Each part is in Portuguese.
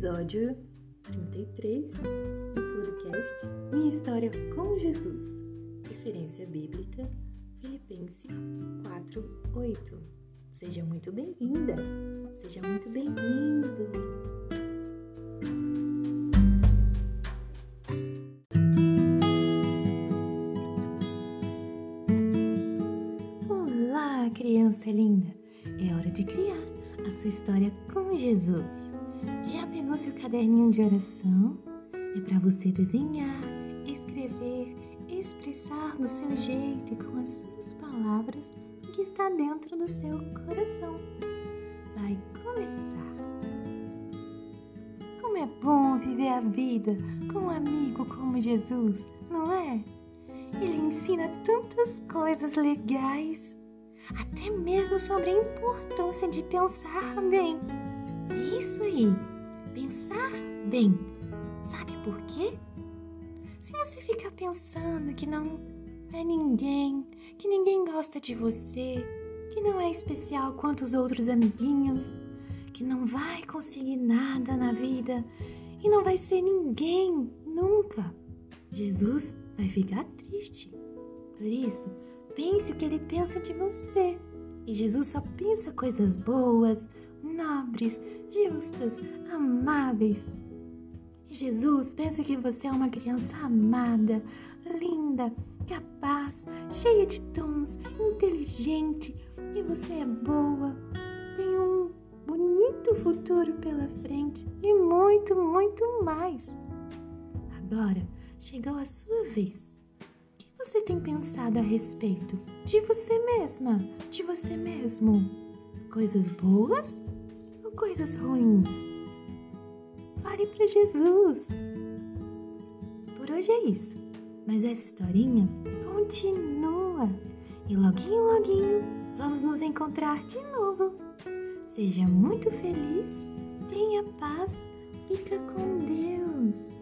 episódio 33 do podcast Minha História com Jesus. Referência bíblica Filipenses 4:8. Seja muito bem-vinda. Seja muito bem-vindo. Olá, criança linda. É hora de criar a sua história com Jesus. Já pegou seu caderninho de oração? É para você desenhar, escrever, expressar do seu jeito e com as suas palavras o que está dentro do seu coração. Vai começar. Como é bom viver a vida com um amigo como Jesus, não é? Ele ensina tantas coisas legais, até mesmo sobre a importância de pensar bem. Isso aí, pensar bem. Sabe por quê? Se você ficar pensando que não é ninguém, que ninguém gosta de você, que não é especial quanto os outros amiguinhos, que não vai conseguir nada na vida e não vai ser ninguém nunca, Jesus vai ficar triste. Por isso, pense o que ele pensa de você. E Jesus só pensa coisas boas, nobres, justas, amáveis. E Jesus pensa que você é uma criança amada, linda, capaz, cheia de dons, inteligente, que você é boa, tem um bonito futuro pela frente e muito, muito mais. Agora chegou a sua vez. O que você tem pensado a respeito de você mesma, de você mesmo? Coisas boas coisas ruins? Fale para Jesus. Por hoje é isso, mas essa historinha continua e loguinho, loguinho vamos nos encontrar de novo. Seja muito feliz, tenha paz, fica com Deus.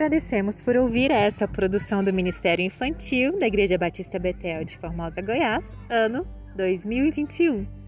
Agradecemos por ouvir essa produção do Ministério Infantil da Igreja Batista Betel de Formosa, Goiás, ano 2021.